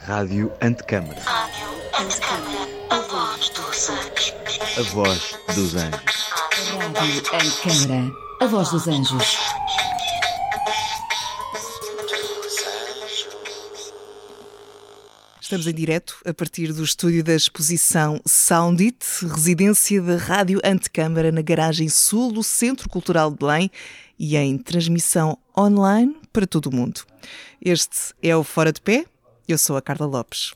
Rádio Antecâmara. Rádio Antecâmara. A voz dos anjos. A voz dos anjos. Rádio Antecâmara. A voz dos anjos. Estamos em direto a partir do estúdio da exposição Sound It, residência da Rádio Antecâmara na Garagem Sul do Centro Cultural de Belém e em transmissão online para todo o mundo. Este é o Fora de Pé, eu sou a Carla Lopes.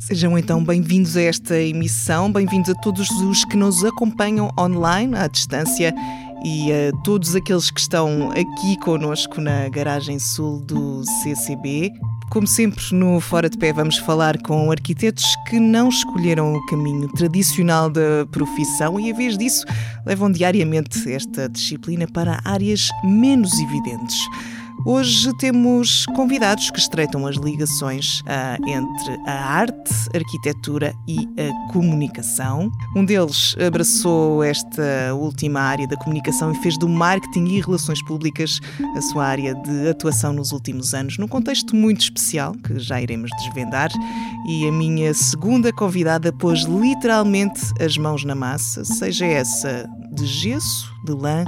Sejam então bem-vindos a esta emissão, bem-vindos a todos os que nos acompanham online, à distância, e a todos aqueles que estão aqui conosco na garagem sul do CCB. Como sempre, no Fora de Pé vamos falar com arquitetos que não escolheram o caminho tradicional da profissão e, em vez disso, levam diariamente esta disciplina para áreas menos evidentes. Hoje temos convidados que estreitam as ligações ah, entre a arte, a arquitetura e a comunicação. Um deles abraçou esta última área da comunicação e fez do marketing e relações públicas a sua área de atuação nos últimos anos, num contexto muito especial que já iremos desvendar. E a minha segunda convidada pôs literalmente as mãos na massa, seja essa de gesso, de lã,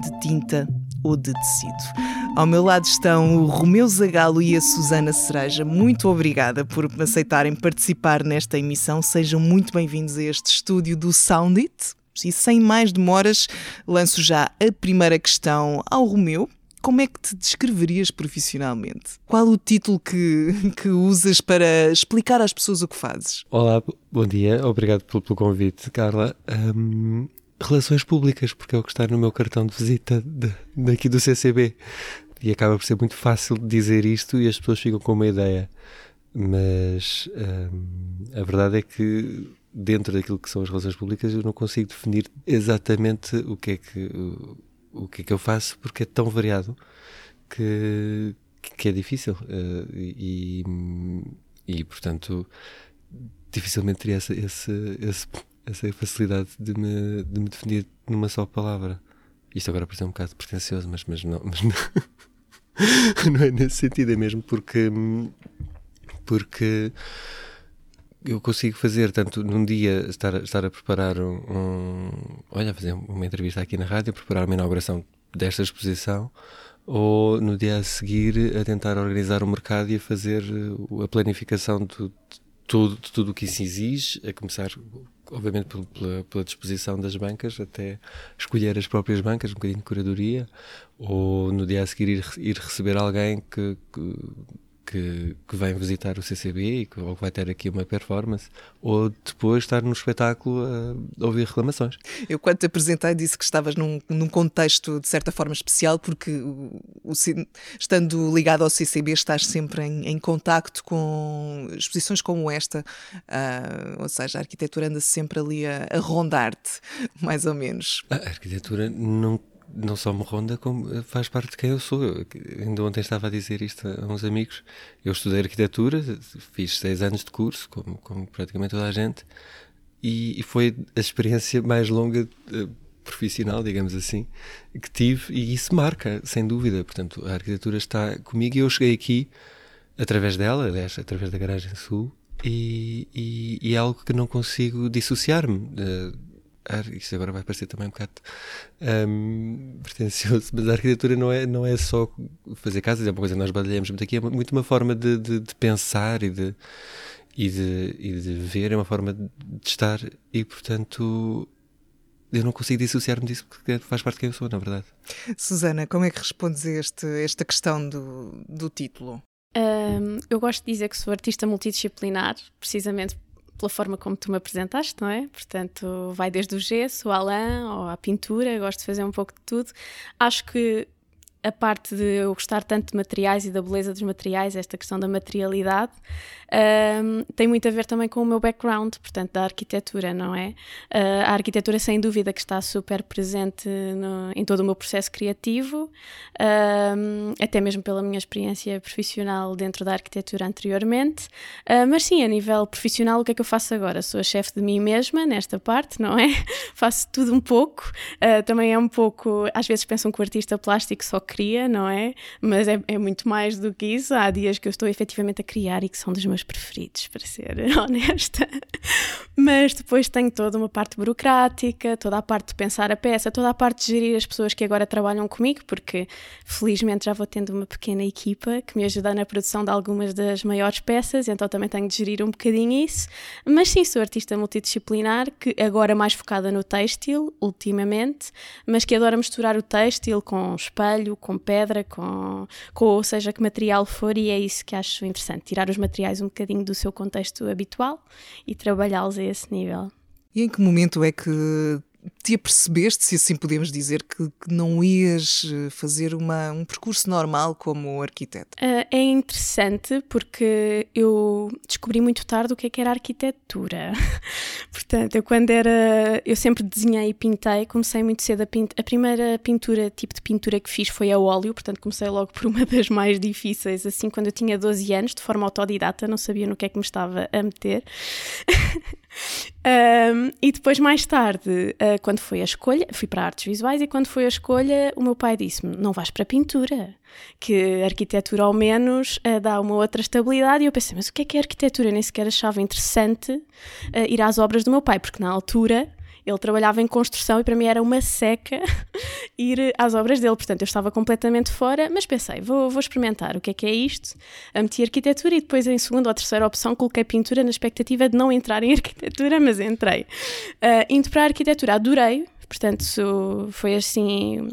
de tinta ou de tecido. Ao meu lado estão o Romeu Zagalo e a Susana Cereja. Muito obrigada por aceitarem participar nesta emissão. Sejam muito bem-vindos a este estúdio do Sound It. E sem mais demoras, lanço já a primeira questão ao Romeu. Como é que te descreverias profissionalmente? Qual o título que, que usas para explicar às pessoas o que fazes? Olá, bom dia. Obrigado pelo, pelo convite, Carla. Um, relações públicas, porque é o que está no meu cartão de visita de, daqui do CCB. E acaba por ser muito fácil dizer isto e as pessoas ficam com uma ideia. Mas hum, a verdade é que dentro daquilo que são as relações públicas eu não consigo definir exatamente o que é que, o, o que, é que eu faço porque é tão variado que, que é difícil. Uh, e, e, portanto, dificilmente teria esse, esse, esse essa facilidade de me, de me definir numa só palavra. Isto agora parece um bocado pretencioso, mas, mas, não, mas não, não é nesse sentido, é mesmo porque, porque eu consigo fazer tanto num dia estar, estar a preparar um, um olha, fazer uma entrevista aqui na rádio, preparar uma inauguração desta exposição, ou no dia a seguir a tentar organizar o mercado e a fazer a planificação de, tudo, de tudo o que isso exige, a começar obviamente pela, pela, disposição das bancas, até escolher as próprias bancas, um bocadinho de curadoria, ou no dia a seguir ir, ir receber alguém que, que que, que vem visitar o CCB e que, ou que vai ter aqui uma performance, ou depois estar no espetáculo a, a ouvir reclamações. Eu, quando te apresentei, disse que estavas num, num contexto de certa forma especial, porque o, o, estando ligado ao CCB, estás sempre em, em contacto com exposições como esta, uh, ou seja, a arquitetura anda sempre ali a, a rondar-te, mais ou menos. A arquitetura não não só me ronda, como eh, faz parte de quem eu sou. Eu, ainda ontem estava a dizer isto a uns amigos. Eu estudei arquitetura, fiz seis anos de curso, como, como praticamente toda a gente, e, e foi a experiência mais longa uh, profissional, digamos assim, que tive, e isso marca, sem dúvida. Portanto, a arquitetura está comigo e eu cheguei aqui através dela, aliás, através da Garagem Sul, e, e, e é algo que não consigo dissociar-me. Uh, isto agora vai parecer também um bocado um, pretencioso, mas a arquitetura não é, não é só fazer casas, é uma coisa que nós batalhamos muito aqui, é muito uma forma de, de, de pensar e de, e, de, e de ver, é uma forma de estar e, portanto, eu não consigo dissociar-me disso porque faz parte de quem eu sou, na verdade. Susana, como é que respondes a este, esta questão do, do título? Um, eu gosto de dizer que sou artista multidisciplinar, precisamente pela forma como tu me apresentaste, não é? Portanto, vai desde o gesso, ao lã, ou à pintura, gosto de fazer um pouco de tudo. Acho que a parte de eu gostar tanto de materiais e da beleza dos materiais, esta questão da materialidade, um, tem muito a ver também com o meu background, portanto, da arquitetura, não é? Uh, a arquitetura, sem dúvida, que está super presente no, em todo o meu processo criativo, um, até mesmo pela minha experiência profissional dentro da arquitetura anteriormente. Uh, mas sim, a nível profissional, o que é que eu faço agora? Sou a chefe de mim mesma nesta parte, não é? faço tudo um pouco. Uh, também é um pouco. Às vezes pensam que o artista plástico só cria, não é? Mas é, é muito mais do que isso. Há dias que eu estou efetivamente a criar e que são dos meus preferidos, para ser honesta. Mas depois tenho toda uma parte burocrática, toda a parte de pensar a peça, toda a parte de gerir as pessoas que agora trabalham comigo, porque felizmente já vou tendo uma pequena equipa que me ajuda na produção de algumas das maiores peças, então também tenho de gerir um bocadinho isso. Mas sim, sou artista multidisciplinar, que agora mais focada no têxtil, ultimamente, mas que adora misturar o têxtil com espelho, com pedra, com, com ou seja que material for, e é isso que acho interessante, tirar os materiais um bocadinho do seu contexto habitual e trabalhá-los a esse nível. E em que momento é que te apercebeste, se assim podemos dizer, que, que não ias eh, fazer uma, um percurso normal como arquiteto? Uh, é interessante porque eu descobri muito tarde o que é que era arquitetura. Portanto, eu quando era. Eu sempre desenhei e pintei, comecei muito cedo a pintar. A primeira pintura, tipo de pintura que fiz foi a óleo, portanto, comecei logo por uma das mais difíceis, assim, quando eu tinha 12 anos, de forma autodidata, não sabia no que é que me estava a meter. um, e depois, mais tarde, uh, quando foi a escolha, fui para artes visuais e quando foi a escolha, o meu pai disse-me: Não vais para pintura, que arquitetura ao menos uh, dá uma outra estabilidade. E eu pensei: Mas o que é que é arquitetura? Eu nem sequer achava interessante uh, ir às obras do meu pai, porque na altura ele trabalhava em construção e para mim era uma seca ir às obras dele. Portanto, eu estava completamente fora, mas pensei, vou, vou experimentar o que é que é isto. Meti arquitetura e depois, em segunda ou terceira opção, coloquei pintura na expectativa de não entrar em arquitetura, mas entrei. Uh, indo para a arquitetura, adorei. Portanto, foi assim,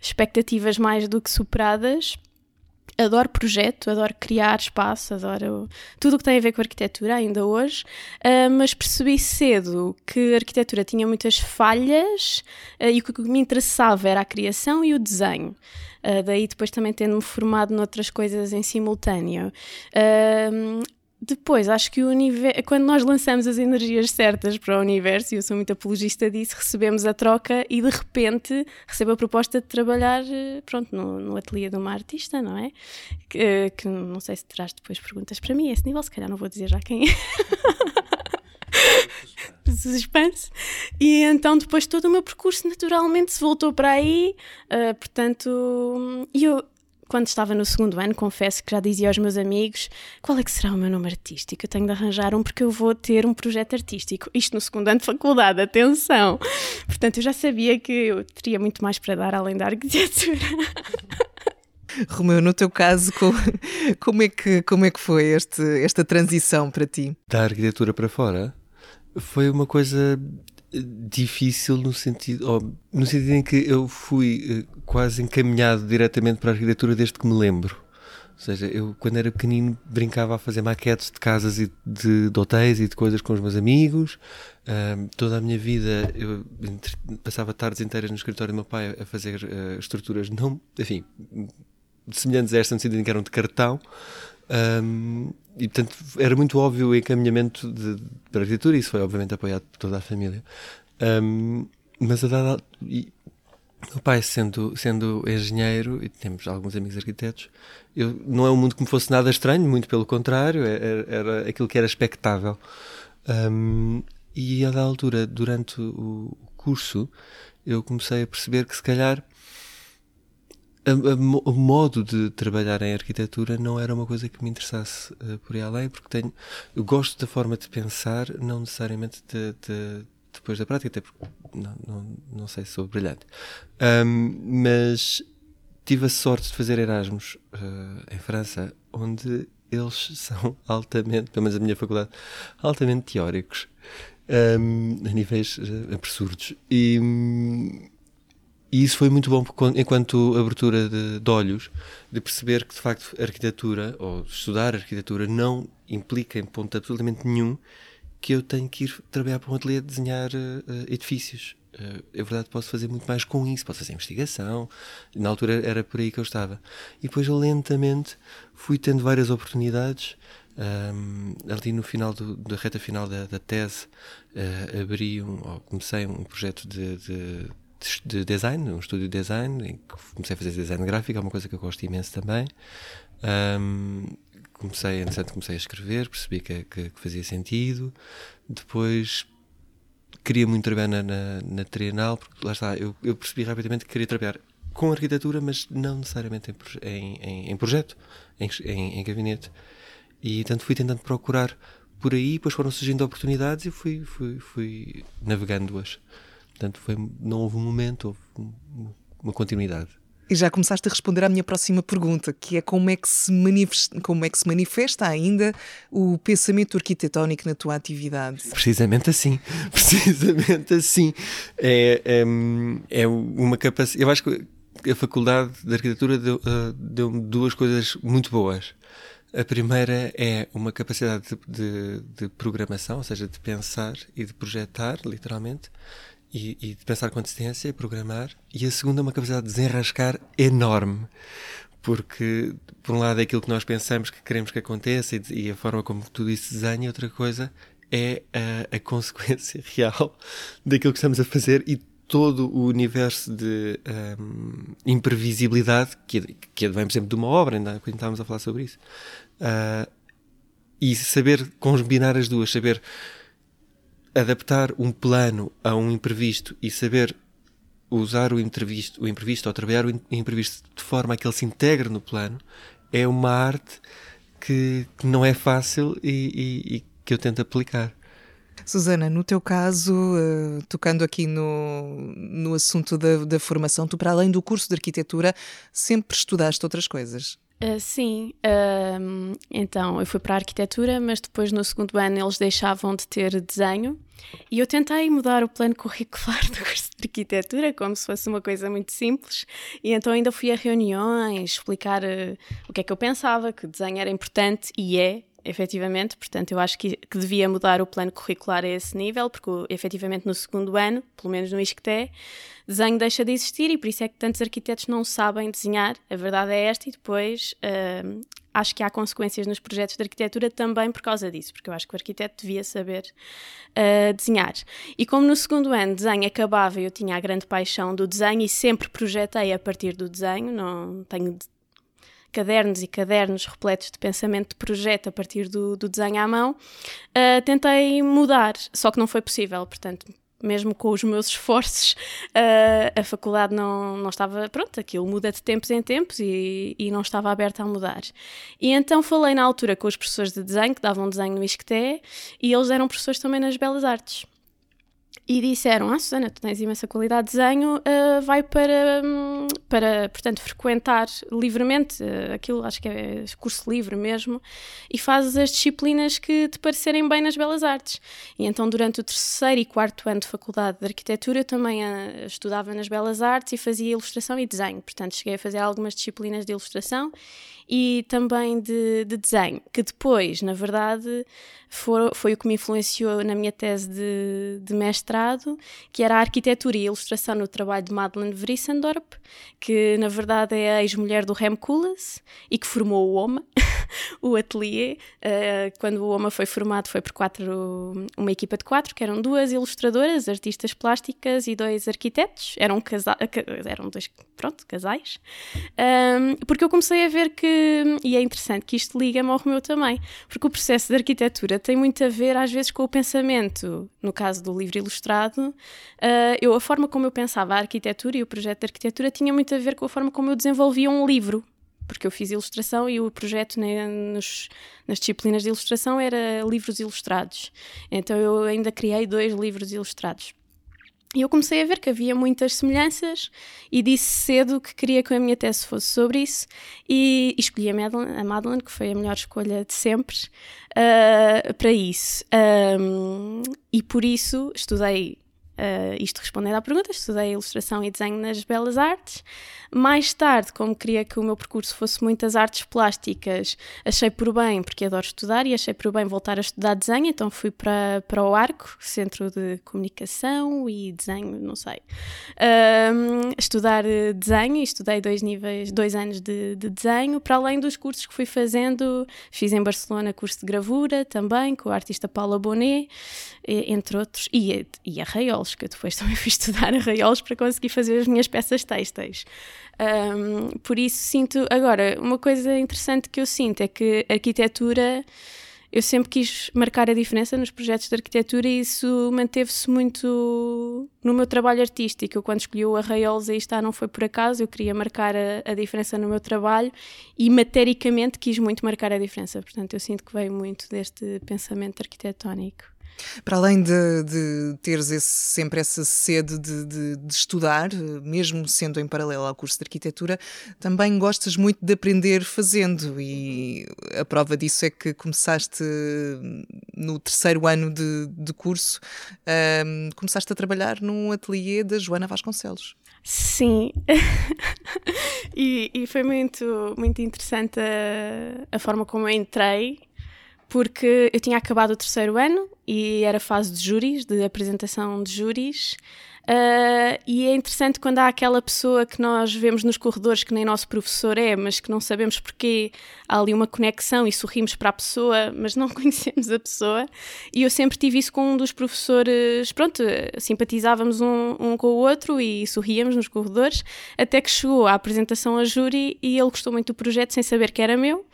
expectativas mais do que superadas adoro projeto, adoro criar espaço, adoro tudo o que tem a ver com arquitetura, ainda hoje, uh, mas percebi cedo que a arquitetura tinha muitas falhas uh, e o que me interessava era a criação e o desenho. Uh, daí depois também tendo-me formado noutras coisas em simultâneo. Depois, acho que o universo, quando nós lançamos as energias certas para o universo, e eu sou muito apologista disso, recebemos a troca e de repente recebo a proposta de trabalhar eh, pronto, no, no ateliê de uma artista, não é? Que, eh, que, não sei se terás depois perguntas para mim, a esse nível, se calhar não vou dizer já quem é. suspense. E então depois todo o meu percurso naturalmente se voltou para aí, uh, portanto, eu quando estava no segundo ano, confesso que já dizia aos meus amigos qual é que será o meu nome artístico. Eu tenho de arranjar um porque eu vou ter um projeto artístico. Isto no segundo ano de faculdade, atenção! Portanto, eu já sabia que eu teria muito mais para dar além da arquitetura. Romeu, no teu caso, como, é, que, como é que foi este, esta transição para ti? Da arquitetura para fora? Foi uma coisa difícil no sentido, no sentido em que eu fui uh, quase encaminhado diretamente para a arquitetura desde que me lembro. Ou seja, eu quando era pequenino brincava a fazer maquetes de casas e de, de hotéis e de coisas com os meus amigos. Uh, toda a minha vida eu entre, passava tardes inteiras no escritório do meu pai a fazer uh, estruturas não, enfim, semelhantes a esta no sentido em que eram de cartão. Um, e portanto era muito óbvio o encaminhamento de, para a arquitetura isso foi obviamente apoiado por toda a família. Um, mas a dada. E, o pai, sendo, sendo engenheiro, e temos alguns amigos arquitetos, eu, não é um mundo que me fosse nada estranho, muito pelo contrário, era, é, é, era aquilo que era expectável. Um, e a dada altura, durante o curso, eu comecei a perceber que se calhar a, a, o modo de trabalhar em arquitetura não era uma coisa que me interessasse uh, por aí além, porque tenho, eu gosto da forma de pensar, não necessariamente de, de, depois da prática, até porque não, não, não sei se sou brilhante. Um, mas tive a sorte de fazer Erasmus uh, em França, onde eles são altamente, pelo menos a minha faculdade, altamente teóricos, um, a níveis uh, absurdos. E. Um, e isso foi muito bom enquanto abertura de, de, olhos, de perceber que de facto arquitetura, ou estudar arquitetura, não implica em ponto absolutamente nenhum que eu tenha que ir trabalhar para um ateliê de desenhar uh, edifícios. uh, é verdade, posso fazer muito mais com isso, posso fazer investigação. Na altura era por aí que eu estava. E depois eu lentamente fui tendo várias oportunidades. Um, ali no final do, da reta final da, da tese, uh, abri um, comecei um projeto de, de, de, design, um estúdio de design, em que comecei a fazer design gráfico, é uma coisa que eu gosto imenso também. Um, comecei, entretanto, comecei a escrever, percebi que, que, que fazia sentido. Depois queria muito trabalhar na, na, na Trienal, porque lá está, eu, eu, percebi rapidamente que queria trabalhar com arquitetura, mas não necessariamente em, em, em projeto, em, em, gabinete. E tanto fui tentando procurar por aí, depois foram surgindo oportunidades e fui, fui, fui navegando-as. Portanto, foi, não houve um momento, houve uma continuidade. E já começaste a responder à minha próxima pergunta, que é como é que se manifesta, como é que se manifesta ainda o pensamento arquitetónico na tua atividade? Precisamente assim, precisamente assim. É, é, é uma capacidade. Eu acho que a Faculdade de Arquitetura deu, uh, deu duas coisas muito boas. A primeira é uma capacidade de, de, de programação, ou seja, de pensar e de projetar, literalmente e, e de pensar com antecedência e programar. E a segunda, uma capacidade de desenrascar enorme. Porque, por um lado, é aquilo que nós pensamos que queremos que aconteça e, e a forma como tudo isso se desenha, outra coisa é a, a, consequência real daquilo que estamos a fazer e todo o universo de um, imprevisibilidade que, que advém, por exemplo, de uma obra, ainda quando estávamos a falar sobre isso. Uh, e saber combinar as duas, saber adaptar um plano a um imprevisto e saber usar o imprevisto, o imprevisto ou trabalhar o imprevisto de forma a que ele se integre no plano é uma arte que, que não é fácil e, e, e, que eu tento aplicar. Susana, no teu caso, uh, tocando aqui no, no assunto da, da formação, tu, para além do curso de arquitetura, sempre estudaste outras coisas? Uh, sim, uh, então eu fui para a arquitetura, mas depois no segundo ano eles deixavam de ter desenho. E eu tentei mudar o plano curricular do curso de arquitetura como se fosse uma coisa muito simples. E então ainda fui a reuniões explicar uh, o que é que eu pensava, que desenho era importante e é, efetivamente, portanto eu acho que, que, devia mudar o plano curricular a esse nível, porque efetivamente no segundo ano, pelo menos no ISCTE, desenho deixa de existir e por isso é que tantos arquitetos não sabem desenhar, a verdade é esta, e depois uh, acho que há consequências nos projetos de arquitetura também por causa disso, porque eu acho que o arquiteto devia saber uh, desenhar. E como no segundo ano desenho acabava, eu tinha a grande paixão do desenho e sempre projetei a partir do desenho, não tenho cadernos e cadernos repletos de pensamento de projeto a partir do, do desenho à mão, uh, tentei mudar, só que não foi possível, portanto mesmo com os meus esforços, uh, a faculdade não, não estava, pronto, aquilo muda de tempos em tempos e, e não estava aberta a mudar. E então falei na altura com os professores de desenho, que davam desenho no ISCTE, e eles eram professores também nas Belas Artes e disseram: Ah, Susana, tu tens imensa qualidade de desenho, uh, vai para, um, para, portanto, frequentar livremente uh, aquilo, acho que é curso livre mesmo, e fazes as disciplinas que te parecerem bem nas belas artes. E então, durante o terceiro e quarto ano de faculdade de arquitetura, também uh, estudava nas belas artes e fazia ilustração e desenho. Portanto, cheguei a fazer algumas disciplinas de ilustração e também de, de desenho, que depois, na verdade, for, foi o que me influenciou na minha tese de, de, mestrado, que era a arquitetura e a ilustração no trabalho de Madeleine Vrissendorp, que na verdade é a ex-mulher do Rem Koolhaas e que formou o OMA, o ateliê. Uh, quando o OMA foi formado foi por quatro, uma equipa de quatro, que eram duas ilustradoras, artistas plásticas e dois arquitetos. Eram, casa eram dois, pronto, casais. Um, porque eu comecei a ver que, e é interessante que isto liga-me ao Romeu também, porque o processo de arquitetura tem muito a ver, às vezes, com o pensamento. No caso do livro ilustrado, uh, eu, a forma como eu pensava a arquitetura e o projeto de arquitetura tinha muito a ver com a forma como eu desenvolvia um livro. Porque eu fiz ilustração e o projeto né, nos, nas disciplinas de ilustração era livros ilustrados. Então eu ainda criei dois livros ilustrados. E eu comecei a ver que havia muitas semelhanças e disse cedo que queria que a minha tese fosse sobre isso e, escolhi a Madeleine, a Madeleine, que foi a melhor escolha de sempre uh, para isso. Um, e por isso estudei Uh, isto respondendo à pergunta, estudei ilustração e desenho nas Belas Artes. Mais tarde, como queria que o meu percurso fosse muitas artes plásticas, achei por bem, porque adoro estudar, e achei por bem voltar a estudar desenho, então fui para, para o Arco, Centro de Comunicação e Desenho, não sei, uh, estudar desenho, e estudei dois níveis, dois anos de, de desenho, para além dos cursos que fui fazendo, fiz em Barcelona curso de gravura também, com a artista Paula Bonet, entre outros, e, e arraiolos, que eu depois também fui estudar arraiolos para conseguir fazer as minhas peças têxteis. Um, por isso sinto. Agora, uma coisa interessante que eu sinto é que a arquitetura. Eu sempre quis marcar a diferença nos projetos de arquitetura e isso manteve-se muito no meu trabalho artístico. Eu, quando escolhi o Arraiolos, aí está, não foi por acaso. Eu queria marcar a, a diferença no meu trabalho e, matericamente, quis muito marcar a diferença. Portanto, eu sinto que veio muito deste pensamento arquitetónico. Para além de, de teres esse, sempre essa sede de, de, de, estudar, mesmo sendo em paralelo ao curso de arquitetura, também gostas muito de aprender fazendo e a prova disso é que começaste no terceiro ano de, curso, um, começaste a trabalhar num ateliê da Joana Vasconcelos. Sim, e, e, foi muito, muito interessante a, a forma como eu entrei porque eu tinha acabado o terceiro ano e era fase de júris, de apresentação de júris. Uh, e é interessante quando há aquela pessoa que nós vemos nos corredores que nem nosso professor é, mas que não sabemos porquê, há ali uma conexão e sorrimos para a pessoa, mas não conhecemos a pessoa. E eu sempre tive isso com um dos professores, pronto, simpatizávamos um, um com o outro e sorríamos nos corredores, até que chegou a apresentação a júri e ele gostou muito do projeto sem saber que era meu.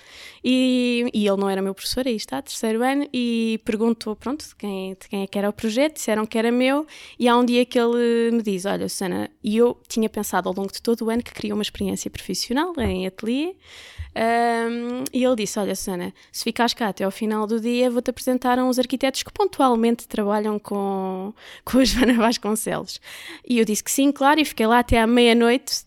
E, e ele não era meu professor, aí está, terceiro ano, e perguntou, pronto, de quem, de quem é que era o projeto, disseram que era meu, e há um dia que ele me diz, olha, Susana, e eu tinha pensado ao longo de todo o ano que queria uma experiência profissional em ateliê, um, e ele disse: Olha, Susana, se ficares cá até ao final do dia, vou-te apresentar uns arquitetos que pontualmente trabalham com, com a Joana Vasconcelos. E eu disse que sim, claro, e fiquei lá até à meia-noite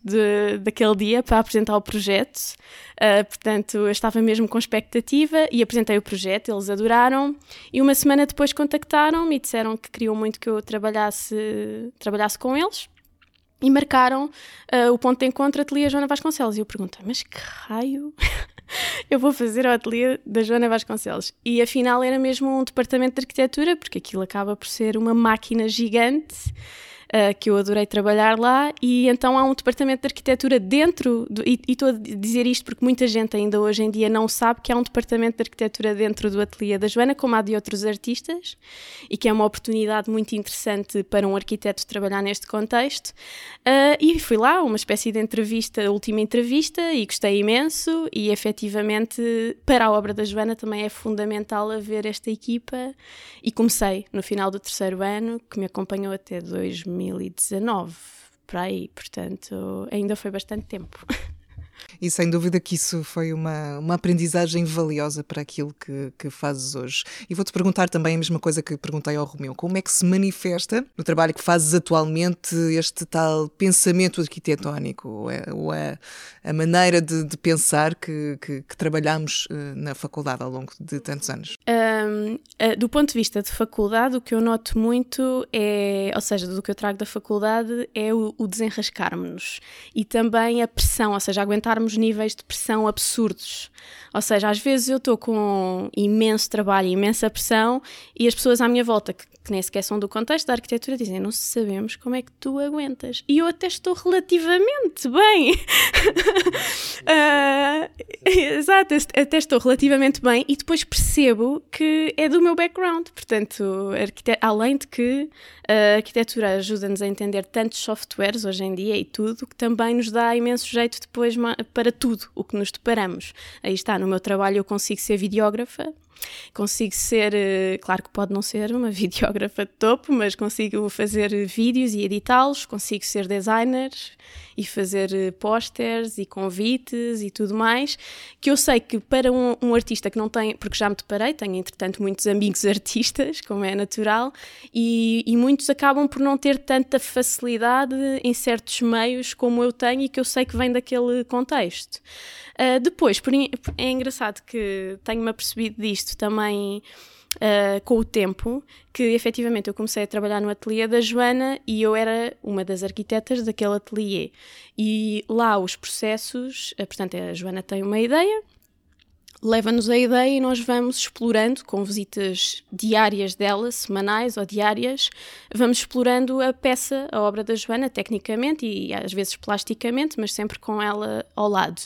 daquele dia para apresentar o projeto. Uh, portanto, eu estava mesmo com expectativa e apresentei o projeto, eles adoraram. E uma semana depois contactaram-me e disseram que queriam muito que eu trabalhasse, trabalhasse com eles e marcaram uh, o ponto de encontro Ateliê Joana Vasconcelos. E eu pergunto, mas que raio eu vou fazer ao ateliê da Joana Vasconcelos? E afinal era mesmo um departamento de arquitetura, porque aquilo acaba por ser uma máquina gigante uh, que eu adorei trabalhar lá, e então há um departamento de arquitetura dentro, do, e, e estou a dizer isto porque muita gente ainda hoje em dia não sabe que há um departamento de arquitetura dentro do ateliê da Joana, como há de outros artistas, e que é uma oportunidade muito interessante para um arquiteto trabalhar neste contexto. Uh, e fui lá, uma espécie de entrevista, última entrevista, e gostei imenso, e efetivamente para a obra da Joana também é fundamental haver esta equipa, e comecei no final do terceiro ano, que me acompanhou até 2000 2019, para aí, portanto, ainda foi bastante tempo. E sem dúvida que isso foi uma, uma aprendizagem valiosa para aquilo que, que fazes hoje. E vou-te perguntar também a mesma coisa que perguntei ao Romeu: como é que se manifesta no trabalho que fazes atualmente este tal pensamento arquitetónico, ou, é, ou é a maneira de, de pensar que, que, que trabalhamos uh, na faculdade ao longo de tantos anos? Um, uh, do ponto de vista de faculdade, o que eu noto muito é, ou seja, do que eu trago da faculdade, é o, o desenrascarmos-nos e também a pressão, ou seja, aguentarmos níveis de pressão absurdos. Ou seja, às vezes eu estou com imenso trabalho, imensa pressão e as pessoas à minha volta, que, que nem sequer são do contexto da arquitetura, dizem: Não sabemos como é que tu aguentas. E eu até estou relativamente bem. uh, exato, até estou relativamente bem e depois percebo que é do meu background. Portanto, além de que a arquitetura ajuda-nos a entender tantos softwares hoje em dia e tudo, que também nos dá imenso jeito depois para tudo o que nos deparamos. Aí está, no meu trabalho eu consigo ser videógrafa, Consigo ser, eh, claro que pode não ser uma videógrafa de topo, mas consigo fazer vídeos e editá-los, consigo ser designer e fazer eh, posters e convites e tudo mais, que eu sei que para um, um, artista que não tem, porque já me deparei, tenho entretanto muitos amigos artistas, como é natural, e, e muitos acabam por não ter tanta facilidade em certos meios como eu tenho e que eu sei que vem daquele contexto. Uh, depois, por, é engraçado que tenho-me apercebido disto também uh, com o tempo que efetivamente eu comecei a trabalhar no ateliê da Joana e eu era uma das arquitetas daquele ateliê. E lá os processos, uh, portanto, a Joana tem uma ideia, leva-nos a ideia e nós vamos explorando com visitas diárias dela, semanais ou diárias, vamos explorando a peça, a obra da Joana, tecnicamente e às vezes plasticamente, mas sempre com ela ao lado.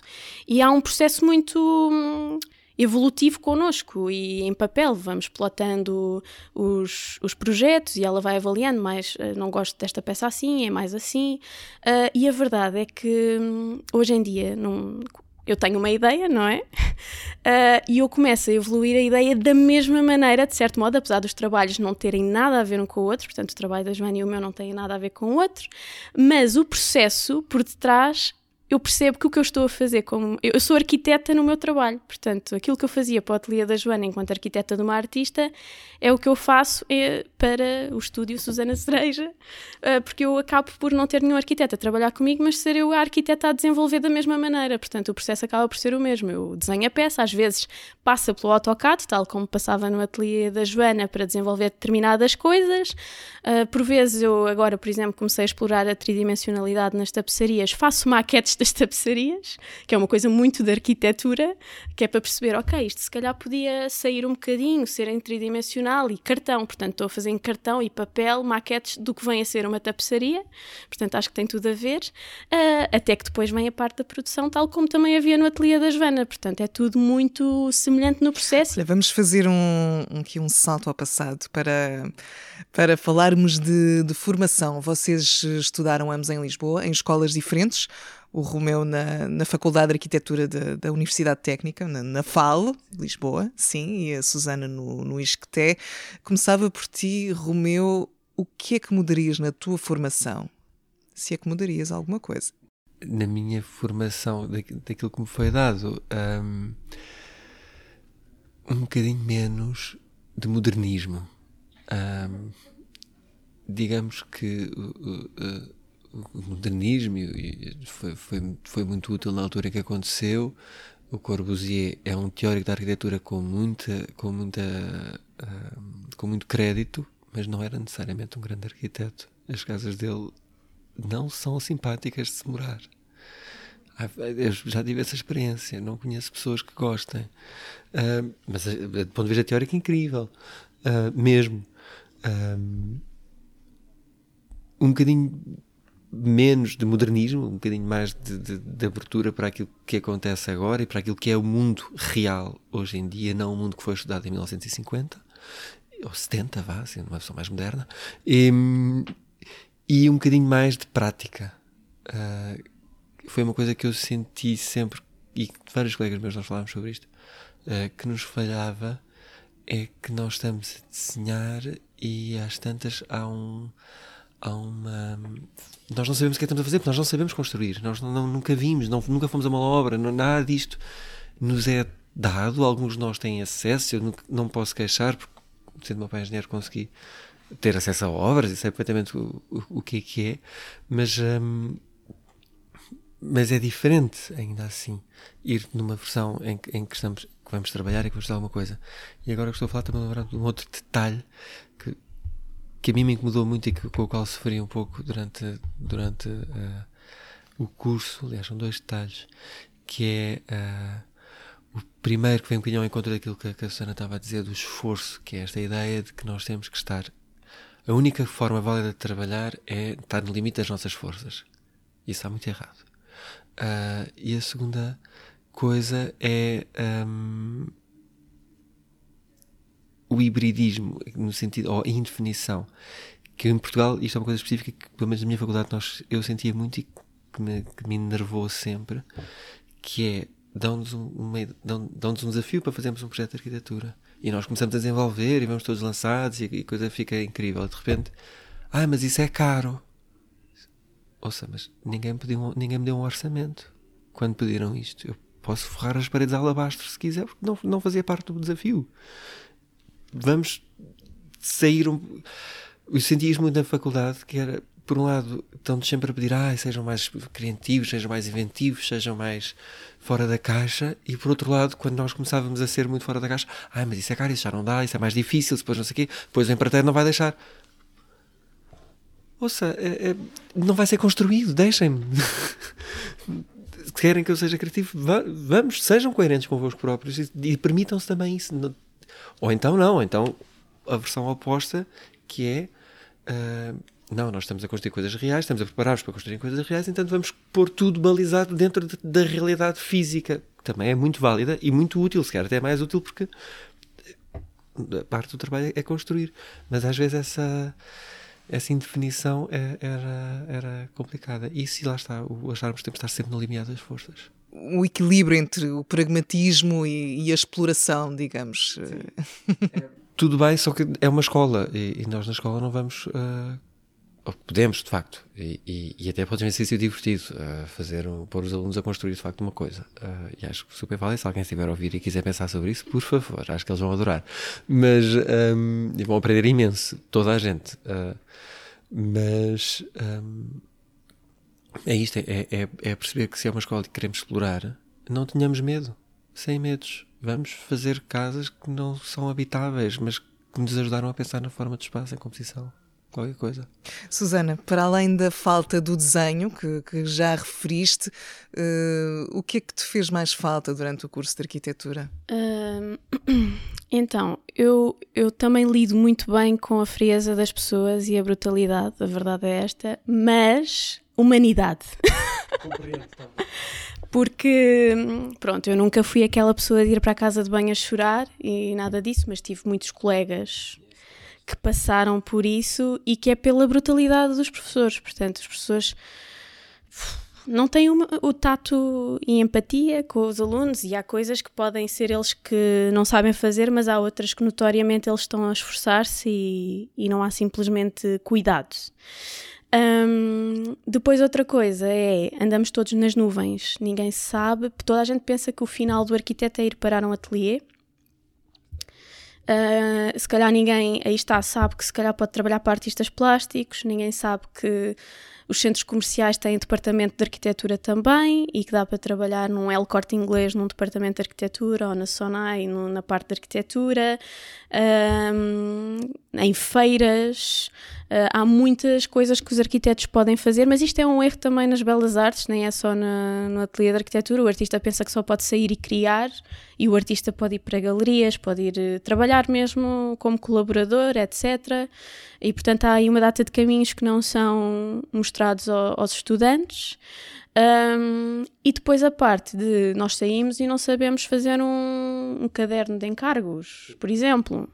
E há um processo muito hum, evolutivo connosco e em papel vamos plotando os, os projetos e ela vai avaliando mais uh, não gosto desta peça assim, é mais assim uh, e a verdade é que um, hoje em dia num, eu tenho uma ideia, não é? Uh, e eu começo a evoluir a ideia da mesma maneira, de certo modo, apesar dos trabalhos não terem nada a ver um com o outro, portanto, o trabalho da Joana e o meu não têm nada a ver com o outro, mas o processo por detrás eu percebo que o que eu estou a fazer como. Eu sou arquiteta no meu trabalho, portanto, aquilo que eu fazia para o ateliê da Joana enquanto arquiteta de uma artista é o que eu faço é para o estúdio Susana Cereja, eh, porque eu acabo por não ter nenhum arquiteto a trabalhar comigo, mas ser eu a arquiteta a desenvolver da mesma maneira. Portanto, o processo acaba por ser o mesmo. Eu desenho a peça, às vezes passa pelo AutoCAD, tal como passava no ateliê da Joana para desenvolver determinadas coisas. Eh, por vezes, eu agora, por exemplo, comecei a explorar a tridimensionalidade nas tapeçarias, faço maquetes das tapeçarias, que é uma coisa muito de arquitetura, que é para perceber, ok, isto se calhar podia sair um bocadinho, ser em tridimensional e cartão, portanto estou a fazer em cartão e papel maquetes do que vem a ser uma tapeçaria, portanto acho que tem tudo a ver, uh, até que depois vem a parte da produção, tal como também havia no ateliê da Joana, portanto é tudo muito semelhante no processo. Olha, vamos fazer um, um, aqui um salto ao passado para, para falarmos de, de formação. Vocês estudaram ambos em Lisboa, em escolas diferentes, o Romeu na, na Faculdade de Arquitetura de, da Universidade Técnica, na, na FAL, Lisboa, sim, e a Susana no, no ISCTE. Começava por ti, Romeu, o que é que mudarias na tua formação? Se é que mudarias alguma coisa? Na minha formação, daquilo que me foi dado, um, um bocadinho menos de modernismo. Um, digamos que uh, uh, modernismo e foi, foi, foi muito útil na altura que aconteceu. O Corbusier é um teórico da arquitetura com muita, com muita, uh, com muito crédito, mas não era necessariamente um grande arquiteto. As casas dele não são simpáticas de se morar. Eu já tive essa experiência, não conheço pessoas que gostem. Uh, mas do ponto de vista teórico, incrível. Uh, mesmo. um bocadinho menos de modernismo, um bocadinho mais de, de, de, abertura para aquilo que acontece agora e para aquilo que é o mundo real hoje em dia, não o mundo que foi estudado em 1950 ou 70, vá, sendo uma pessoa mais moderna, e, e um bocadinho mais de prática. Uh, foi uma coisa que eu senti sempre, e vários colegas meus nós falámos sobre isto, uh, que nos falhava é que nós estamos a desenhar e às tantas há um há uma. Nós não sabemos o que é que estamos a fazer, porque nós não sabemos construir, nós não, nunca vimos, não, nunca fomos a uma obra, não, nada disto nos é dado. Alguns de nós têm acesso, eu não, não posso queixar, porque sendo meu pai engenheiro consegui ter acesso a obras e sei perfeitamente o, o, o que é que é, mas. Hum, mas é diferente, ainda assim, ir numa versão em, em que estamos que vamos trabalhar e que vamos fazer alguma coisa. E agora que estou a falar também de um outro detalhe que que a mim me incomodou muito e que, com o qual sofri um pouco durante, durante uh, o curso. Aliás, são dois detalhes. Que é uh, o primeiro que vem um bocadinho ao encontro daquilo que, que a Susana estava a dizer, do esforço, que é esta ideia de que nós temos que estar. A única forma válida de trabalhar é estar no limite das nossas forças. Isso está muito errado. Uh, e a segunda coisa é. Um, o hibridismo, no sentido, ou a indefinição, que em Portugal, isto é uma coisa específica que, pelo menos na minha faculdade, nós, eu sentia muito e que me, que me enervou sempre, que é dão-nos um, dão, dão um desafio para fazermos um projeto de arquitetura. E nós começamos a desenvolver e vamos todos lançados e, a coisa fica incrível. De repente, ah, mas isso é caro. Ouça, mas ninguém, pediu, ninguém me deu um orçamento quando pediram isto. Eu posso forrar as paredes a alabastro se quiser, porque não, não fazia parte do desafio vamos sair um, eu senti isso muito na faculdade, que era, por um lado, estão-nos sempre a pedir, ah, sejam mais criativos, sejam mais inventivos, sejam mais fora da caixa, e por outro lado, quando nós começávamos a ser muito fora da caixa, ah, mas isso é caro, isso já não dá, isso é mais difícil, depois não sei o quê, depois o empreiteiro não vai deixar. Ouça, é, é, não vai ser construído, deixem-me. Querem que eu seja criativo, vamos, sejam coerentes convosco próprios e, e permitam-se também isso. Ou então não, então a versão oposta que é uh, não, nós estamos a construir coisas reais, estamos a preparar-nos para construir coisas reais, então vamos pôr tudo balizado dentro de, da realidade física, que também é muito válida e muito útil, se calhar até mais útil porque a parte do trabalho é construir, mas às vezes essa essa indefinição é, era, era complicada. E se lá está, o acharmos que temos de estar sempre no limiar das forças. O equilíbrio entre o pragmatismo e, e a exploração, digamos. É, tudo bem, só que é uma escola e, e nós na escola não vamos. Uh, podemos, de facto, e, e, até pode ser um exercício divertido uh, fazer, pôr os alunos a construir de facto uma coisa. Uh, e acho que super válido. Se alguém estiver a ouvir e quiser pensar sobre isso, por favor, acho que eles vão adorar. Mas um, e vão aprender imenso, toda a gente. Mas um, é isto: é, é, é perceber que se é uma escola que queremos explorar, não tenhamos medo, sem medos. Vamos fazer casas que não são habitáveis, mas que nos ajudaram a pensar na forma de espaço em composição qualquer coisa. Susana, para além da falta do desenho que, que já referiste, uh, o que é que te fez mais falta durante o curso de arquitetura? Uh, então, eu, eu também lido muito bem com a frieza das pessoas e a brutalidade, a verdade é esta, mas humanidade. Compreendo também. Porque, pronto, eu nunca fui aquela pessoa de ir para a casa de banho a chorar e nada disso, mas tive muitos colegas que passaram por isso e que é pela brutalidade dos professores. Portanto, os professores não têm uma, o tato e empatia com os alunos e há coisas que podem ser eles que não sabem fazer, mas há outras que notoriamente eles estão a esforçar-se e, e não há simplesmente cuidados. Um, depois outra coisa é, andamos todos nas nuvens, ninguém sabe, toda a gente pensa que o final do arquiteto é ir parar um ateliê. Uh, se calhar ninguém aí está sabe que se calhar pode trabalhar para artistas plásticos, ninguém sabe que os centros comerciais têm departamento de arquitetura também e que dá para trabalhar num El Corte Inglês num departamento de arquitetura ou na Sonai no, na parte de arquitetura, um, em feiras. Uh, há muitas coisas que os arquitetos podem fazer, mas isto é um erro também nas belas artes, nem é só na, no ateliê de arquitetura. O artista pensa que só pode sair e criar, e o artista pode ir para galerias, pode ir uh, trabalhar mesmo como colaborador, etc. E portanto há aí uma data de caminhos que não são mostrados ao, aos estudantes. Um, e depois a parte de nós saímos e não sabemos fazer um, um, caderno de encargos, por exemplo,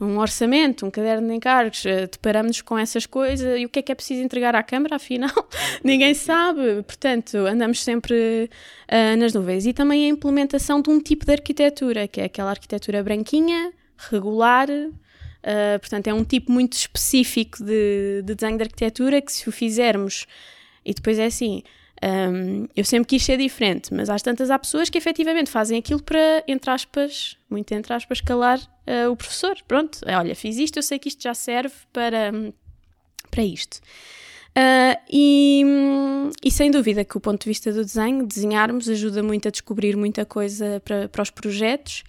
um orçamento, um caderno de encargos, eh, deparamos com essas coisas e o que é que é preciso entregar à Câmara, afinal, ninguém sabe. Portanto, andamos sempre uh, nas nuvens. E também a implementação de um tipo de arquitetura, que é aquela arquitetura branquinha, regular, Uh, portanto, é um tipo muito específico de, de, desenho de arquitetura que, se o fizermos, e depois é assim, um, eu sempre quis ser diferente, mas às tantas há pessoas que efetivamente fazem aquilo para, entre aspas, muito entre aspas, calar uh, o professor. Pronto, é, olha, fiz isto, eu sei que isto já serve para, para isto. Uh, e, e, sem dúvida que o ponto de vista do desenho, desenharmos ajuda muito a descobrir muita coisa para, para os projetos.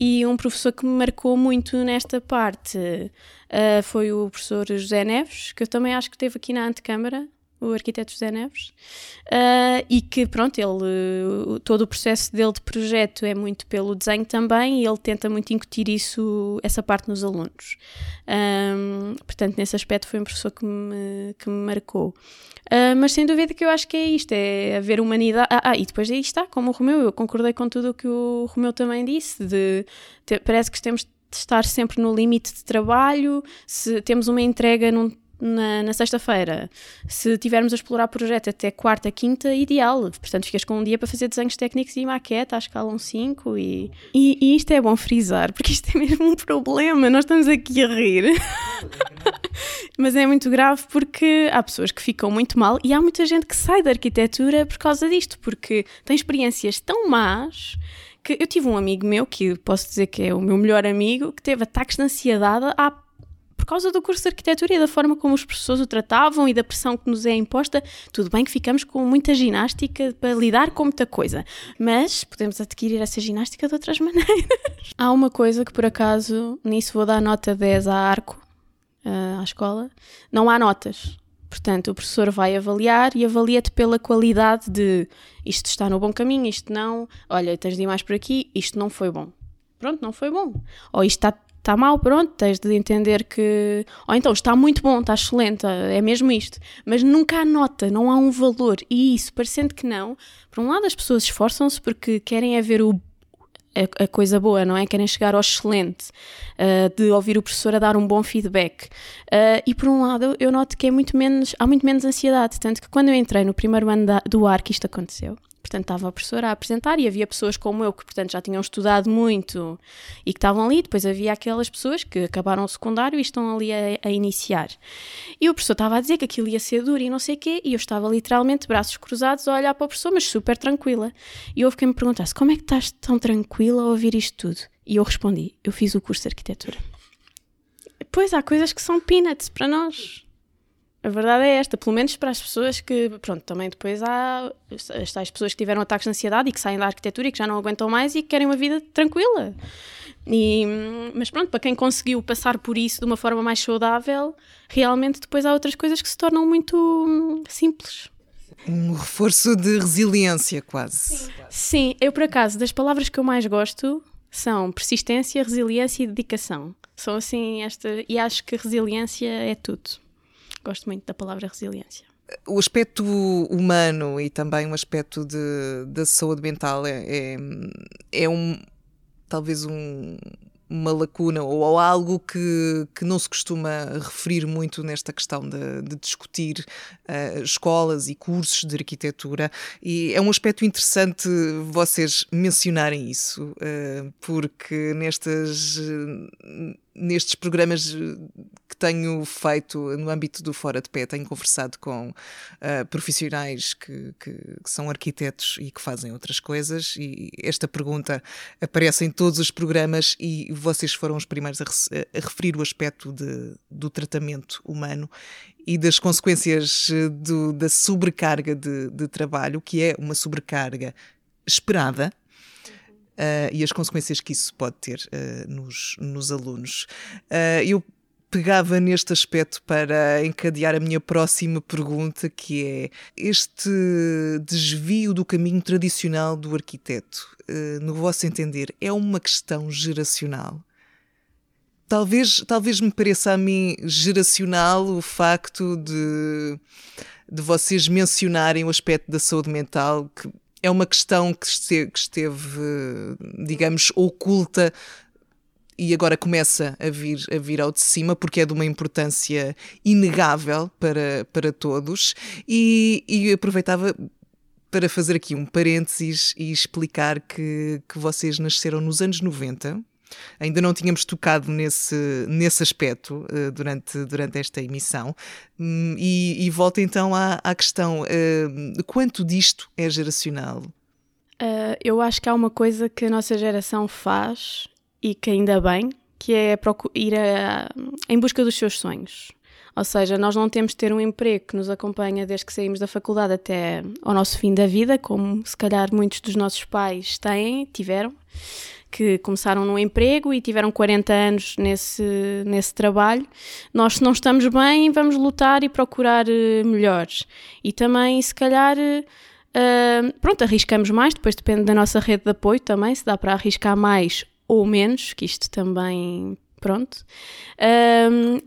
E um professor que me marcou muito nesta parte uh, foi o professor José Neves, que eu também acho que esteve aqui na antecâmara, o arquiteto José Neves, uh, e que, pronto, ele, todo o processo dele de projeto é muito pelo desenho também, e ele tenta muito incutir isso, essa parte nos alunos. Um, portanto, nesse aspecto foi um professor que me, que me marcou. Uh, mas sem dúvida que eu acho que é isto, é haver humanidade. Ah, ah, e depois aí está, como o Romeu, eu concordei com tudo o que o Romeu também disse, de ter, parece que temos de estar sempre no limite de trabalho, se temos uma entrega num na, na sexta-feira. Se tivermos a explorar projeto até quarta, quinta, ideal. Portanto, ficas com um dia para fazer desenhos técnicos e maqueta à escala 5 e, e, e isto é bom frisar, porque isto é mesmo um problema. Nós estamos aqui a rir. Mas é muito grave porque há pessoas que ficam muito mal e há muita gente que sai da arquitetura por causa disto, porque tem experiências tão más que eu tive um amigo meu, que posso dizer que é o meu melhor amigo, que teve ataques de ansiedade há por causa do curso de arquitetura e da forma como os professores o tratavam e da pressão que nos é imposta. Tudo bem que ficamos com muita ginástica para lidar com muita coisa, mas podemos adquirir essa ginástica de outras maneiras. Há uma coisa que por acaso, nisso vou dar nota 10 à arco, uh, à escola, não há notas. Portanto, o professor vai avaliar e avalia-te pela qualidade de isto está no bom caminho, isto não, olha, tens de ir mais por aqui, isto não foi bom. Pronto, não foi bom. Ou isto está, está mal, pronto, tens de entender que. Ou então está muito bom, está excelente, é mesmo isto. Mas nunca há nota, não há um valor. E isso, parecendo que não, por um lado as pessoas esforçam-se porque querem é ver o a, coisa boa, não é? Querem chegar ao excelente, uh, de ouvir o professor a dar um bom feedback. Uh, e por um lado, eu noto que é muito menos, há muito menos ansiedade. Tanto que quando eu entrei no primeiro ano da, do ar, que isto aconteceu, portanto estava a professora a apresentar e havia pessoas como eu que, portanto, já tinham estudado muito e que estavam ali, depois havia aquelas pessoas que acabaram o secundário e estão ali a, a iniciar. E o professor estava a dizer que aquilo ia ser duro e não sei o quê, e eu estava literalmente braços cruzados a olhar para o professor, mas super tranquila. E houve quem me perguntasse, como é que estás tão tranquila a ouvir isto tudo? E eu respondi, eu fiz o curso de arquitetura. Pois há coisas que são peanuts para nós. A verdade é esta, pelo menos para as pessoas que, pronto, também depois há as tais pessoas que tiveram ataques de ansiedade e que saem da arquitetura e que já não aguentam mais e que querem uma vida tranquila. E, mas pronto, para quem conseguiu passar por isso de uma forma mais saudável, realmente depois há outras coisas que se tornam muito hum, simples. Um reforço de resiliência, quase. Sim. Sim, eu por acaso, das palavras que eu mais gosto são persistência, resiliência e dedicação. São assim esta. E acho que resiliência é tudo. Gosto muito da palavra resiliência. O aspecto humano e também o aspecto de, da saúde mental é, é, é um talvez um, uma lacuna ou, algo que, que não se costuma referir muito nesta questão de, de discutir uh, escolas e cursos de arquitetura e é um aspecto interessante vocês mencionarem isso uh, porque nestas nestes programas que tenho feito no âmbito do Fora de Pé, tenho conversado com uh, profissionais que, que, que, são arquitetos e que fazem outras coisas, e esta pergunta aparece em todos os programas, e vocês foram os primeiros a, a referir o aspecto de, do tratamento humano e das consequências eh, do, da sobrecarga de, de trabalho, que é uma sobrecarga esperada, e as consequências que isso pode ter uh, nos, nos alunos. Uh, eu pegava neste aspecto para encadear a minha próxima pergunta, que é este desvio do caminho tradicional do arquiteto, no vosso entender, é uma questão geracional? Talvez, talvez me pareça a mim geracional o facto de, de vocês mencionarem o aspecto da saúde mental, que é uma questão que esteve, que esteve, digamos, oculta e agora começa a vir, a vir ao de cima porque é de uma importância inegável para, para todos. E, e aproveitava para fazer aqui um parênteses e explicar que, que vocês nasceram nos anos 90 Ainda não tínhamos tocado nesse, nesse aspecto uh, durante, durante esta emissão. Um, e, e volto então à, à questão: uh, quanto disto é geracional? Uh, eu acho que há uma coisa que a nossa geração faz e que ainda bem, que é ir a, em busca dos seus sonhos. Ou seja, nós não temos de ter um emprego que nos acompanha desde que saímos da faculdade até ao nosso fim da vida, como se calhar muitos dos nossos pais têm, tiveram que começaram num emprego e tiveram 40 anos nesse, nesse trabalho. Nós, se não estamos bem, vamos lutar e procurar uh, melhores. E também, se calhar, uh, pronto, arriscamos mais, depois depende da nossa rede de apoio também, se dá para arriscar mais ou menos, que isto também, pronto.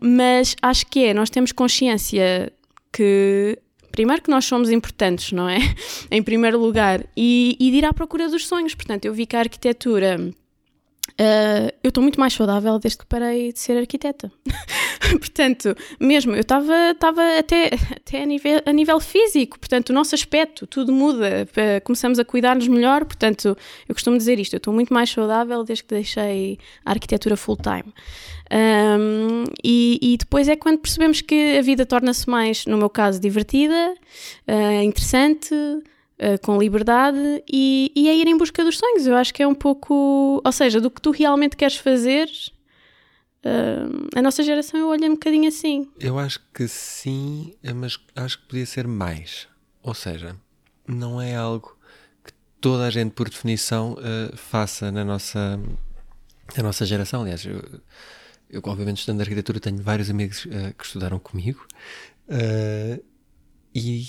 Mas acho que é, nós temos consciência que primeiro que nós somos importantes, não é? em primeiro lugar, e, e de ir à procura dos sonhos. Portanto, eu vi que a arquitetura. Uh, eu estou muito mais saudável desde que parei de ser arquiteta. portanto, mesmo, eu estava até, até a, nível, a nível físico, portanto, o nosso aspecto, tudo muda, começamos a cuidar-nos melhor, portanto, eu costumo dizer isto, eu estou muito mais saudável desde que deixei a arquitetura full-time. Um, e, e, depois é quando percebemos que a vida torna-se mais, no meu caso, divertida, uh, interessante, uh, com liberdade e, e é ir em busca dos sonhos. Eu acho que é um pouco, ou seja, do que tu realmente queres fazer. Uh, a nossa geração eu olho um bocadinho assim. Eu acho que sim, mas acho que podia ser mais. Ou seja, não é algo que toda a gente, por definição, uh, faça na nossa, na nossa geração. Aliás, eu, eu, obviamente, estudando arquitetura, tenho vários amigos uh, que estudaram comigo e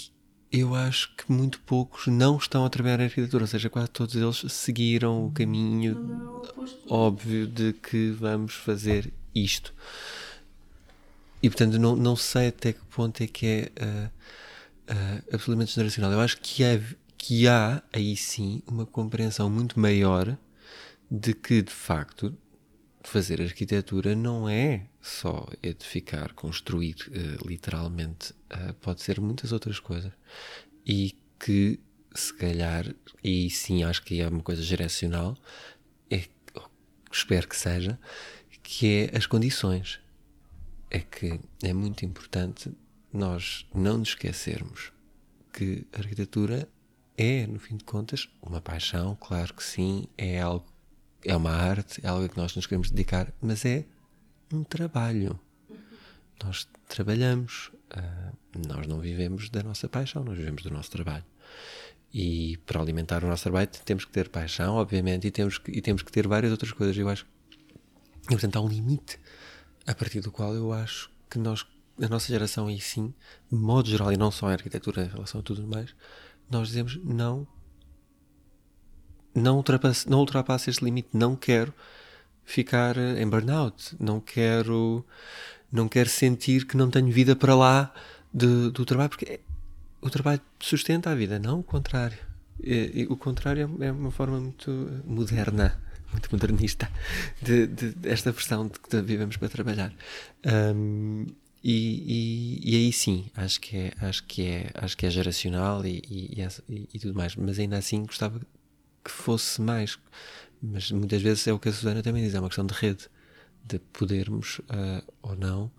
eu acho que muito poucos não estão a trabalhar em arquitetura, ou seja, quase todos eles seguiram o caminho óbvio de que vamos fazer isto. E portanto, não, não sei até que ponto é que é uh, uh, absolutamente generacional. Eu acho que há, que há aí sim uma compreensão muito maior de que de facto fazer arquitetura não é só edificar, construir, uh, literalmente. pode ser muitas outras coisas. E que se calhar, e sim acho que é uma coisa geracional, é, espero que seja, que é as condições. É que é muito importante nós não nos esquecermos que a arquitetura é, no fim de contas, uma paixão, claro que sim, é algo, é uma arte, é algo a que nós nos queremos dedicar, mas é um trabalho. Nós trabalhamos, uh, nós não vivemos da nossa paixão, nós vivemos do nosso trabalho. E para alimentar o nosso trabalho temos que ter paixão, obviamente, e temos que, e temos que ter várias outras coisas. Eu acho e portanto há um limite a partir do qual eu acho que nós, a nossa geração e sim, de modo geral, e não só em arquitetura em relação a tudo mais, nós dizemos não, não ultrapasse, não ultrapasse este limite, não quero ficar em burnout, não quero, não quero sentir que não tenho vida para lá de, do trabalho, porque o trabalho sustenta a vida, não o contrário. E, e, o contrário é, é uma forma muito moderna muito modernista de, de, desta versão de que vivemos para trabalhar. Um, e, e, e, aí sim, acho que é, acho que é, acho que é geracional e, e, tudo mais, mas ainda assim gostava que fosse mais. Mas muitas vezes é o que a Susana também diz, é uma questão de rede, de podermos uh, ou não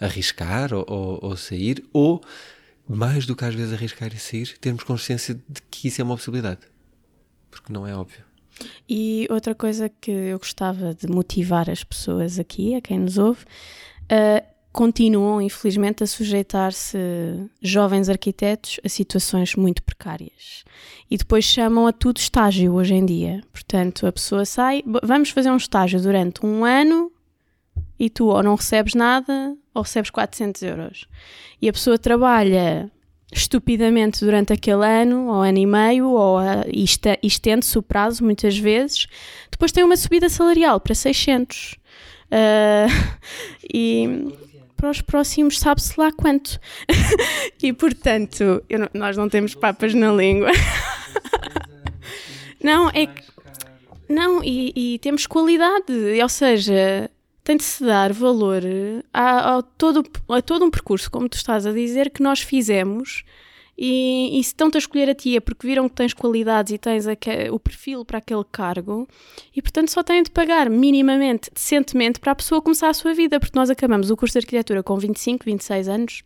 arriscar ou, ou, ou sair, ou mais do que às vezes arriscar e sair, termos consciência de que isso é uma possibilidade, porque não é óbvio. E outra coisa que eu gostava de motivar as pessoas aqui, a quem nos ouve, uh, continuam, infelizmente, a sujeitar-se jovens arquitetos a situações muito precárias. E depois chamam a tudo estágio hoje em dia. Portanto, a pessoa sai, vamos fazer um estágio durante um ano e tu ou não recebes nada ou recebes 400 euros. E a pessoa trabalha estupidamente durante aquele ano, ou ano e meio, ou uh, estende-se o prazo muitas vezes, depois tem uma subida salarial para 600. Uh, e para os próximos sabe-se lá quanto. e portanto, nós não temos papas na língua. não, é que. Não, e, e temos qualidade, ou seja, tem de se dar valor a, a, todo, a todo um percurso, como tu estás a dizer, que nós fizemos. E, e se estão-te a escolher a ti é porque viram que tens qualidades e tens o perfil para aquele cargo, e portanto só têm de pagar minimamente, decentemente, para a pessoa começar a sua vida, porque nós acabamos o curso de arquitetura com 25, 26 anos,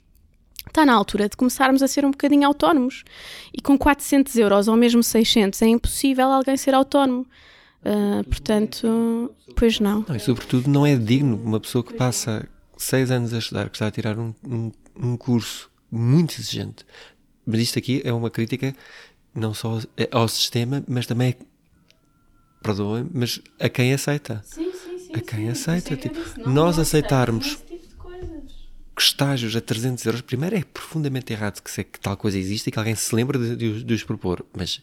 está na altura de começarmos a ser um bocadinho autónomos. E com 400 euros ou mesmo 600 é impossível alguém ser autónomo. Uh, portanto, pois não. não. E sobretudo não é digno uma pessoa que passa seis anos a estudar, que está a tirar um, um, um curso muito exigente. Mas isto aqui é uma crítica não só ao sistema, mas também, perdoem, mas a quem aceita. Sim, sim, sim. A quem sim, aceita. Tipo, nós aceitarmos tipo estágios a 300 euros, primeiro é profundamente errado que, se, que tal coisa existe e que alguém se lembre de, de, de os propor, mas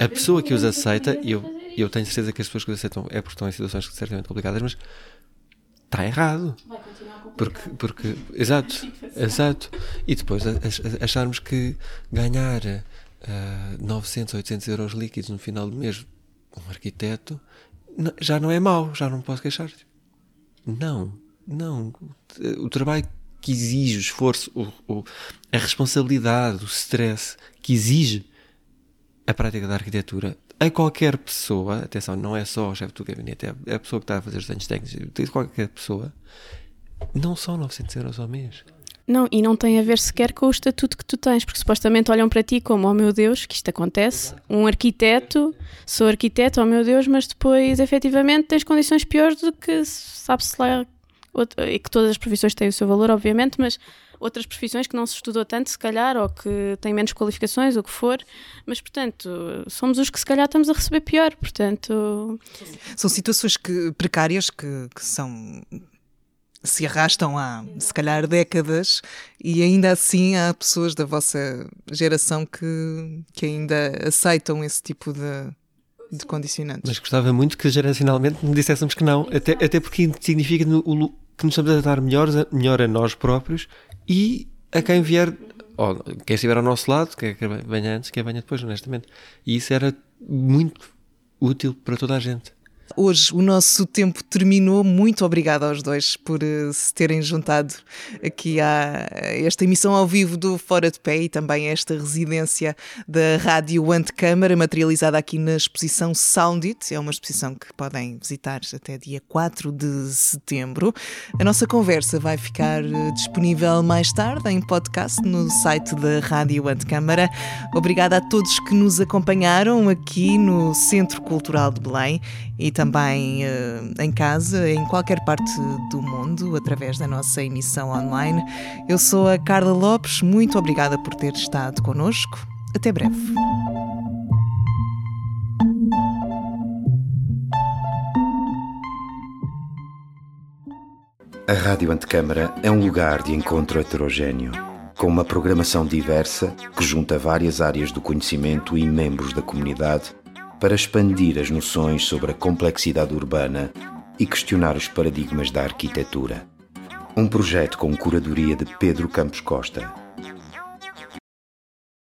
a pessoa que os aceita, e eu, eu tenho certeza que as pessoas que os aceitam é porque estão em situações certamente complicadas, mas está errado. Porque, porque, exato, exato. E depois acharmos que ganhar uh, 900, 800 euros líquidos no final do mês, um arquiteto, já não é mau, já não posso queixar. Não, não. O trabalho que exige o esforço, o, o, a responsabilidade, o stress que exige a prática da arquitetura a qualquer pessoa, atenção, não é só o chefe do gabinete, é a pessoa que está a fazer os desenhos técnicos, qualquer pessoa, não são 900 euros ao mês. Não, e não tem a ver sequer com o estatuto que tu tens, porque supostamente olham para ti como, oh meu Deus, que isto acontece, um arquiteto, sou arquiteto, oh meu Deus, mas depois efetivamente tens condições piores do que sabe-se lá e que todas as profissões têm o seu valor, obviamente, mas outras profissões que não se estudou tanto, se calhar, ou que têm menos qualificações, o que for, mas, portanto, somos os que se calhar estamos a receber pior, portanto... São situações que, precárias que, que são se arrastam há, se calhar, décadas e ainda assim há pessoas da vossa geração que, que ainda aceitam esse tipo de, de condicionantes. Mas gostava muito que geracionalmente me disséssemos que não, até, até porque significa que nos estamos a dar melhor, melhor a nós próprios e a quem vier, oh, quem estiver ao nosso lado, quer que venha antes, quer venha depois, honestamente. E isso era muito útil para toda a gente. Hoje o nosso tempo terminou. Muito obrigada aos dois por uh, se terem juntado aqui a esta emissão ao vivo do Fora de Pé e também a esta residência da Rádio Antecâmara, materializada aqui na exposição Sound It. É uma exposição que podem visitar até dia 4 de setembro. A nossa conversa vai ficar uh, disponível mais tarde em podcast no site da Rádio Antecâmara. Obrigada a todos que nos acompanharam aqui no Centro Cultural de Belém e também uh, em casa, em qualquer parte do mundo, através da nossa emissão online. Eu sou a Carla Lopes, muito obrigada por ter estado connosco. Até breve. A Rádio Antecâmara é um lugar de encontro heterogêneo, com uma programação diversa que junta várias áreas do conhecimento e membros da comunidade para expandir as noções sobre a complexidade urbana e questionar os paradigmas da arquitetura. Um projeto com curadoria de Pedro Campos Costa